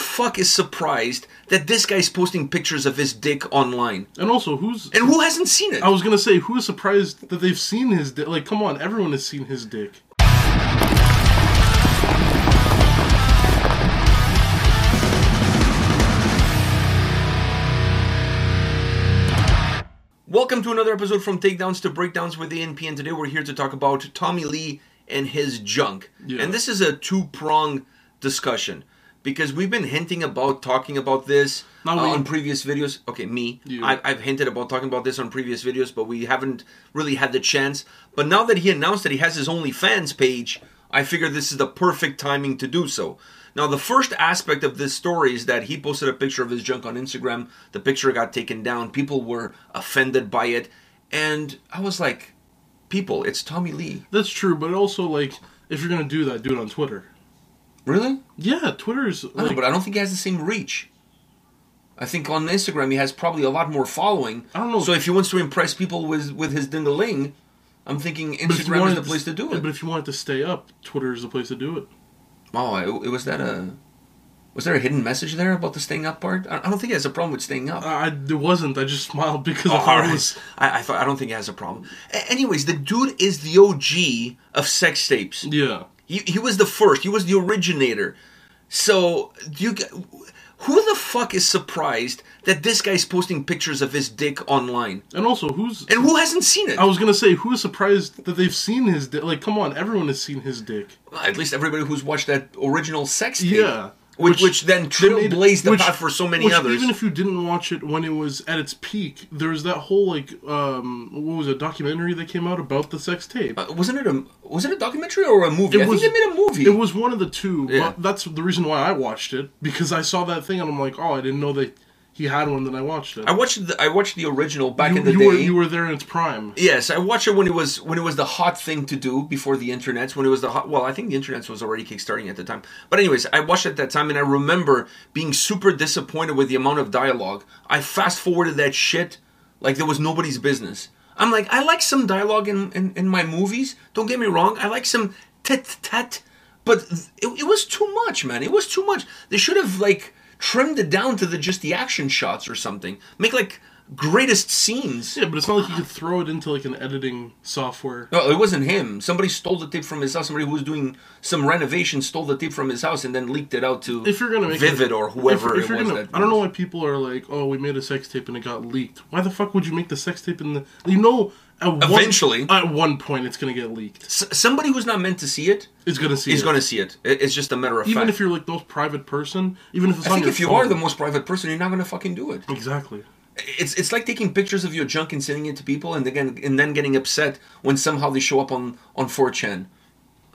fuck is surprised that this guy's posting pictures of his dick online? And also, who's And who hasn't seen it? I was gonna say, who is surprised that they've seen his dick? Like, come on, everyone has seen his dick. Welcome to another episode from Takedowns to Breakdowns with ANP, and today we're here to talk about Tommy Lee and his junk. Yeah. And this is a two prong discussion because we've been hinting about talking about this Not uh, on previous videos. Okay, me. You. I, I've hinted about talking about this on previous videos, but we haven't really had the chance. But now that he announced that he has his OnlyFans page, I figure this is the perfect timing to do so. Now, the first aspect of this story is that he posted a picture of his junk on Instagram. The picture got taken down. People were offended by it. And I was like, people, it's Tommy Lee. That's true, but also, like, if you're gonna do that, do it on Twitter. Really? Yeah, Twitter's. I know, but I don't think he has the same reach. I think on Instagram he has probably a lot more following. I don't know. So if he wants to impress people with with his dingaling, I'm thinking but if you Instagram is the place to do it. But if you want it to stay up, Twitter is the place to do it. Oh, it, it was that a was there a hidden message there about the staying up part? I, I don't think he has a problem with staying up. I, it wasn't. I just smiled because Oh, I thought alright. it was. I, I thought I don't think he has a problem. A- anyways, the dude is the OG of sex tapes. Yeah. He, he was the first. He was the originator. So do you? Who the fuck is surprised that this guy's posting pictures of his dick online? And also, who's. And who hasn't seen it? I was gonna say, who is surprised that they've seen his dick? Like, come on, everyone has seen his dick. At least everybody who's watched that original sex tape. Yeah. Which, which, then they trailblazed the which- path for so many which others. Even if you didn't watch it when it was at its peak, there was that whole like um what was it, documentary that came out about the sex tape. Uh, wasn't it a was it a documentary or a movie? It I was- think they made a movie. It was one of the two. Yeah. That's the reason why I watched it because I saw that thing and I'm like, oh, I didn't know that he had one. Then I watched it. I watched the I watched the original back you, in the you day. were you were there in its prime. Yes, I watched it when it was when it was the hot thing to do before the internet. When it was the hot, well, I think the internet was already kickstarting at the time. But anyways, I watched it at that time, and I remember being super disappointed with the amount of dialogue. I fast forwarded that shit like there was nobody's business. I'm like, I like some dialogue in in, in my movies. Don't get me wrong, I like some tit tat, but it, it was too much, man. It was too much. They should have like trimmed it down to the just the action shots or something. Make like greatest scenes. Yeah, but it's not like you could throw it into like an editing software. No, it wasn't him. Somebody stole the tape from his house. Somebody who was doing some renovation stole the tape from his house and then leaked it out to If you're gonna make Vivid it, or whoever if, if it you're was. gonna, that I don't know why people are like, oh, we made a sex tape and it got leaked. Why the fuck would you make the sex tape in the? You know, at Eventually. one, at one point, it's gonna get leaked. S- somebody who's not meant to see It's gonna see. is it. going to see it. It- It's just a matter of even fact. if you're like the most private person, even if it's I on think your if you are the most private person, you're not going to fucking do it. exactly. It's it's like taking pictures of your junk and sending it to people, and again, and then getting upset when somehow they show up on on 4chan.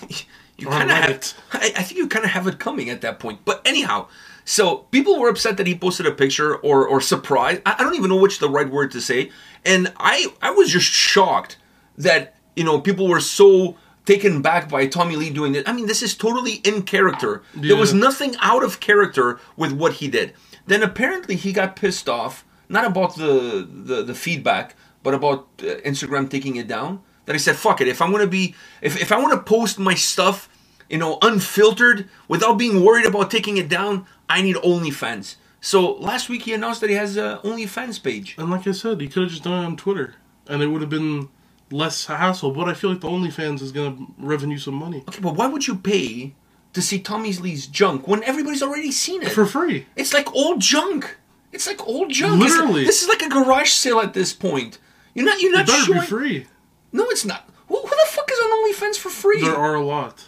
You kind of have. I, I think you kind of have it coming at that point. But anyhow, so people were upset that he posted a picture or or surprised. I, I don't even know which the right word to say. And I I was just shocked that you know people were so taken back by Tommy Lee doing it. I mean, this is totally in character. There was nothing out of character with what he did. Then apparently he got pissed off, not about the the, the feedback, but about uh, Instagram taking it down. That he said, "Fuck it. If I'm gonna be, if if I want to post my stuff, you know, unfiltered without being worried about taking it down, I need OnlyFans." So last week he announced that he has a OnlyFans page. And like I said, he could have just done it on Twitter, and it would have been less hassle. But I feel like the OnlyFans is gonna revenue some money Okay, but why would you pay to see Tommy Lee's junk when everybody's already seen it? for free. It's like old junk. It's like old junk. It's Literally. this is like a garage sale at this point. You're not. You're It not better showing. be free. No, it's not. Who, who the fuck is on OnlyFans for free? There are a lot.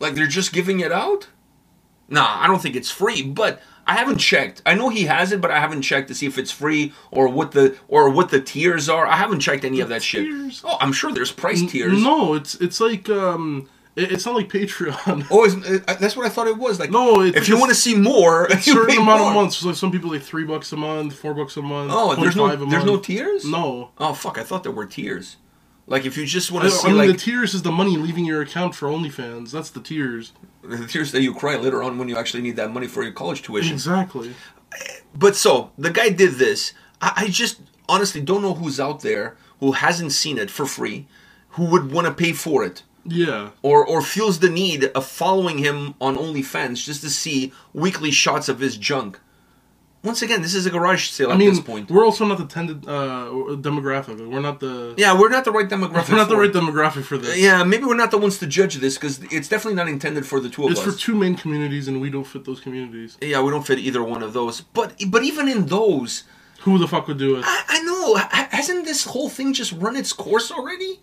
Like they're just giving it out? Nah, I don't think it's free. But I haven't checked. I know he has it, but I haven't checked to see if it's free or what the or what the tiers are. I haven't checked any of that tiers? shit. Oh, I'm sure there's price tiers. No, it's it's like um, it- it's not like Patreon. Oh, uh, that's what I thought it was. Like, No, it's if you want to see more, a certain amount more. of months. So some people like three bucks a month, four bucks a month. Oh, there's no 25 a there's no tiers. No. Oh fuck! I thought there were tiers. Like if you just want to I see mean, like the tiers is the money leaving your account for OnlyFans. That's the tiers. the tears that you cry later on when you actually need that money for your college tuition. Exactly. But so the guy did this. I, I just honestly don't know who's out there who hasn't seen it for free, who would want to pay for it. Yeah. or or feels the need of following him on OnlyFans just to see weekly shots of his junk. Once again, this is a garage sale I at mean, this point. we're also not the tended uh, demographic. We're not the Yeah, we're not the right demographic. we're not the right demographic for this. Yeah, maybe we're not the ones to judge this because it's definitely not intended for the two of It's us. for two main communities, and we don't fit those communities. yeah, we don't fit either one of those. But but even in those, Who the fuck would do it? I, I know ha- hasn't this whole thing just run its course already?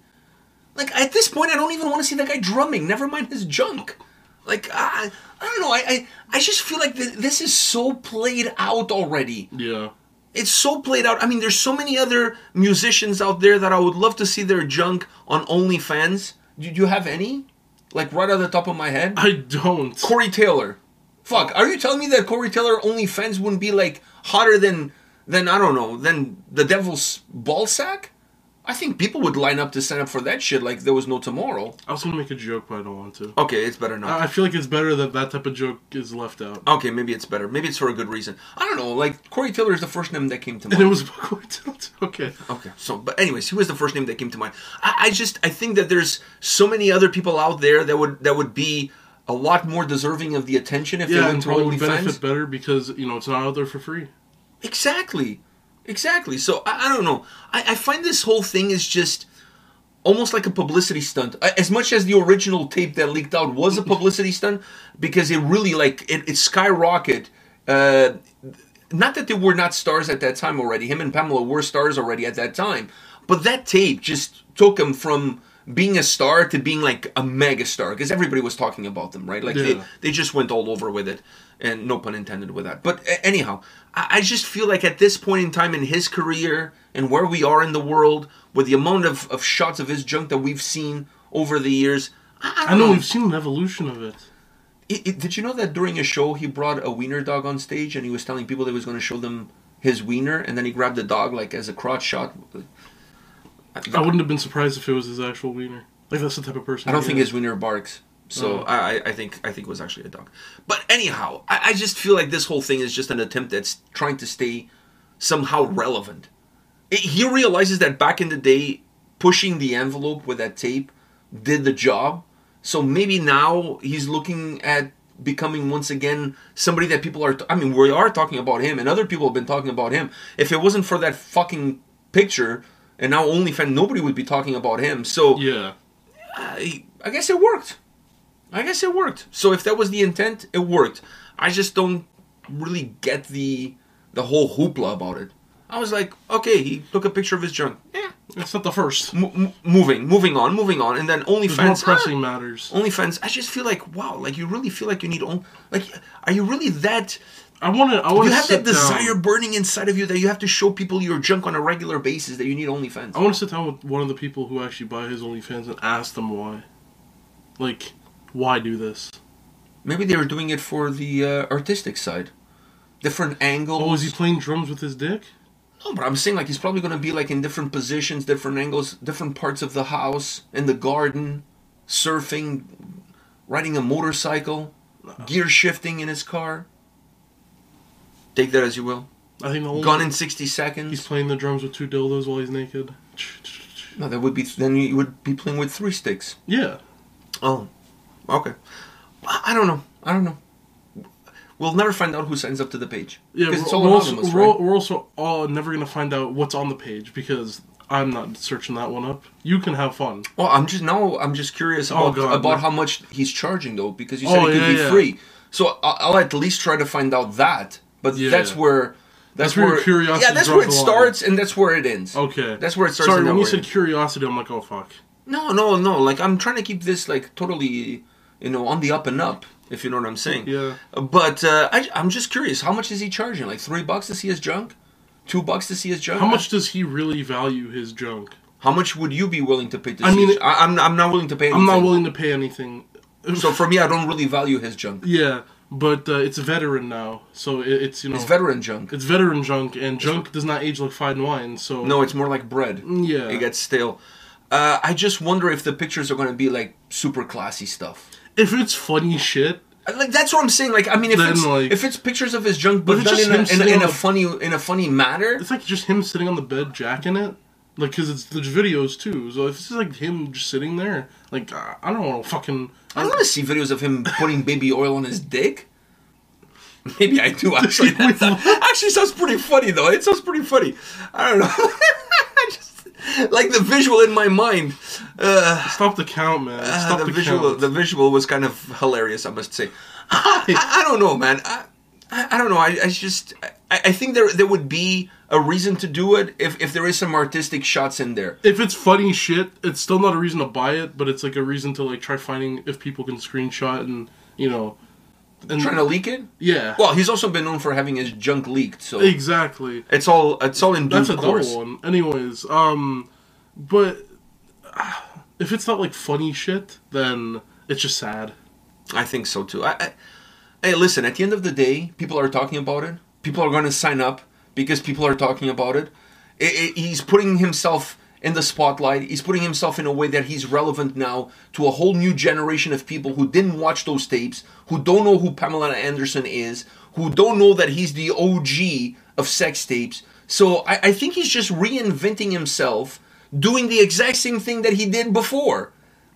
Like at this point, I don't even want to see that guy drumming. Never mind his junk. Like I, I don't know. I, I, I just feel like th- this is so played out already. Yeah. It's so played out. I mean, there's so many other musicians out there that I would love to see their junk on OnlyFans. Do you have any? Like right out the top of my head, I don't. Corey Taylor. Fuck, are you telling me that Corey Taylor OnlyFans wouldn't be like hotter than than I don't know than the Devil's ball sack? I think people would line up to sign up for that shit like there was no tomorrow. I was gonna make a joke, but I don't want to. Okay, it's better not. I I feel like it's better that that type of joke is left out. Okay, maybe it's better. Maybe it's for a good reason. I don't know. Like Corey Taylor is the first name that came to mind. And it was Corey Taylor. Okay. Okay, so but anyways, he was the first name that came to mind. I, I just I think that there's so many other people out there that would that would be a lot more deserving of the attention if they Yeah, went and to probably would benefit better because you know it's not out there for free. Exactly, exactly. So I, I don't know. I, I find this whole thing is just almost like a publicity stunt. As much as the original tape that leaked out was a publicity stunt, because it really like it, it skyrocketed. Uh, not that they were not stars at that time already. Him and Pamela were stars already at that time, but that tape just took him from being a star to being like a mega star because everybody was talking about them, right? Like they, they just went all over with it, and no pun intended with that. But anyhow, I, I just feel like at this point in time in his career and where we are in the world, with the amount of, of shots of his junk that we've seen over the years, I, I know we've seen an evolution of it. it, it- did you know that during a show he brought a wiener dog on stage and he was telling people that he was going to show them his wiener and then he grabbed the dog like as a crotch shot? I wouldn't have been surprised if it was his actual wiener. Like that's the type of person. I don't think is. his wiener barks. So Oh. I, I- think I think it was actually a dog. But anyhow, I, I just feel like this whole thing is just an attempt that's trying to stay somehow relevant. It- he realizes that back in the day, pushing the envelope with that tape did the job. So maybe now he's looking at becoming once again somebody that people are. I mean, we are talking about him, and other people have been talking about him. If it wasn't for that fucking picture, and now OnlyFans, nobody would be talking about him. So Yeah. I, I guess it worked. I guess it worked. So if that was the intent, it worked. I just don't really get the the whole hoopla about it. I was like, okay, he took a picture of his junk. Yeah. It's not the first. M- m- moving, moving on, moving on, and then There's more OnlyFans. pressing ah, matters. OnlyFans. I just feel like wow, like you really feel like you need on. Like, are you really that? I want to. I want You to have sit that desire down. burning inside of you that you have to show people your junk on a regular basis that you need OnlyFans. I want to sit down with one of the people who actually buy his OnlyFans and ask them why. Like, why do this? Maybe they were doing it for the uh, artistic side, different angles. Oh, is he playing drums with his dick? No, but I'm saying like he's probably going to be like in different positions, different angles, different parts of the house, in the garden, surfing, riding a motorcycle, gear shifting in his car. Take that as you will. I think the only Gone in 60 seconds. he's playing the drums with two dildos while he's naked. No, that would be then you would be playing with three sticks. Yeah, Oh, okay. I don't know. I don't know. We'll never find out who signs up to the page. yeah. We're, it's all we're also, we're, right? we're also all never gonna find out what's on the page because I'm not searching that one up. You can have fun. Well, I'm just now. I'm just curious Oh, about God, about no. how much he's charging though, because you said Oh, it could yeah, be yeah. free. So I'll, I'll at least try to find out that. But Yeah. that's where that's, That's where your curiosity Yeah, that's where it starts and that's where it ends. Okay, That's where it starts. Sorry, when you said curiosity, I'm like, oh fuck. no, no, no. Like I'm trying to keep this like totally, you know, on the up and up. If you know what I'm saying. Yeah. But uh, I, I'm just curious. How much is he charging? Like three bucks to see his junk? Two bucks to see his junk? How much does he really value his junk? How much would you be willing to pay to I see? mean, his- I, I'm I'm not willing to pay. Anything. I'm not willing to pay anything. So for me, I don't really value his junk. Yeah, but uh, it's a veteran now, so it, it's you know It's veteran junk. it's veteran junk, and junk does not age like fine wine. So No, it's more like bread. yeah, It gets stale. Uh, I just wonder if the pictures are going to be like super classy stuff. if it's funny shit, Uh, Like that's what I'm saying. Like I mean, if Then, it's like- if it's pictures of his junk, but done in a, in, a- in a funny in a funny manner, it's like just him sitting on the bed jacking it. Like, because it's the videos too. So if it's like him just sitting there, like, I don't want to fucking. I don't want to see videos of him putting baby oil on his dick. Maybe I do actually. Actually sounds pretty funny though. It sounds pretty funny. I don't know. I just like the visual in my mind. Uh, Stop the count, man. uh, the, the, visual, count. the visual was kind of hilarious. I must say. I, I don't know, man. I, I, I don't know. I, I just I, I think there there would be a reason to do it if if there is some artistic shots in there. if it's funny shit, it's still not a reason to buy it, but it's like a reason to like try finding if people can screenshot and you know, and Trying to leak it. yeah, Well, he's also been known for having his junk leaked, so exactly. it's all it's all in due That's a course. double one. Anyways, um, but uh, if it's not like funny shit, then it's just sad. I think so too. I, I, hey, listen. At the end of the day, people are talking about it. People are going to sign up because people are talking about it. I- I- he's putting himself in the spotlight. He's putting himself in a way that he's relevant now to a whole new generation of people who didn't watch those tapes, who don't know who Pamela Anderson is, who don't know that he's the OG of sex tapes. So I, I think he's just reinventing himself, doing the exact same thing that he did before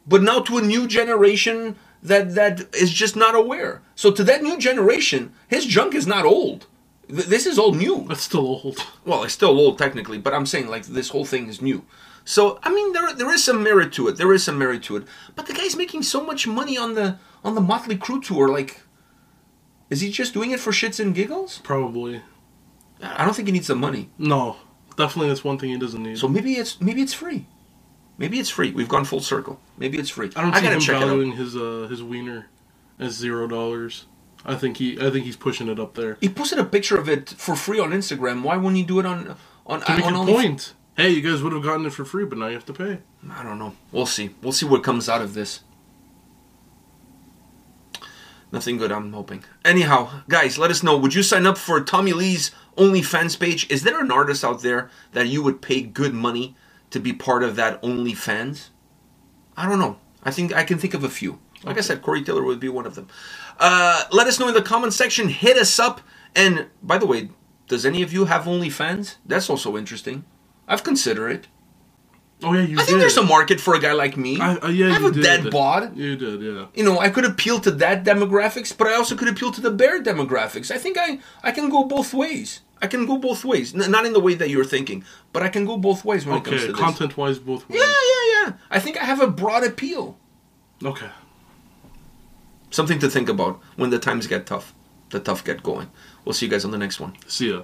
but now to a new generation that that is just not aware. So to that new generation, his junk is not old. Th- This is all new. That's still old. Well, it's still old technically, but I'm saying like this whole thing is new. So I mean, there there is some merit to it. There is some merit to it. But the guy's making so much money on the on the Motley Crue tour. Like, is he just doing it for shits and giggles? Probably I don't think he needs the money. no. Definitely, that's one thing he doesn't need. So maybe it's maybe it's free. Maybe it's free. We've gone full circle. Maybe it's free. I don't see gotta him check out. valuing his uh his wiener as zero dollars. I think he I think he's pushing it up there. He posted a picture of it for free on Instagram. Why wouldn't he do it on on To make on a Only- point. Hey, you guys would have gotten it for free, but now you have to pay. I don't know. We'll see. We'll see what comes out of this. Nothing good, I'm hoping. Anyhow, guys, let us know. Would you sign up for Tommy Lee's OnlyFans page? Is there an artist out there that you would pay good money to be part of that OnlyFans? I don't know. I think I can think of a few. Like I said, Corey Taylor would be one of them. Uh, let us know in the comment section. Hit us up. And by the way, does any of you have OnlyFans? That's also interesting. I've considered it. Oh yeah, you I did. think there's a market for a guy like me. I, uh, yeah, I have you a did. dead bod. You did, yeah. You know, I could appeal to that demographics, but I also could appeal to the bear demographics. I think I, I can go both ways. I can go both ways. N- not in the way that you're thinking, but I can go both ways when it comes Okay, to this. content wise, both ways. Yeah, yeah, yeah. I think I have a broad appeal. Okay. Something to think about when the times get tough. The tough get going. We'll see you guys on the next one. See ya.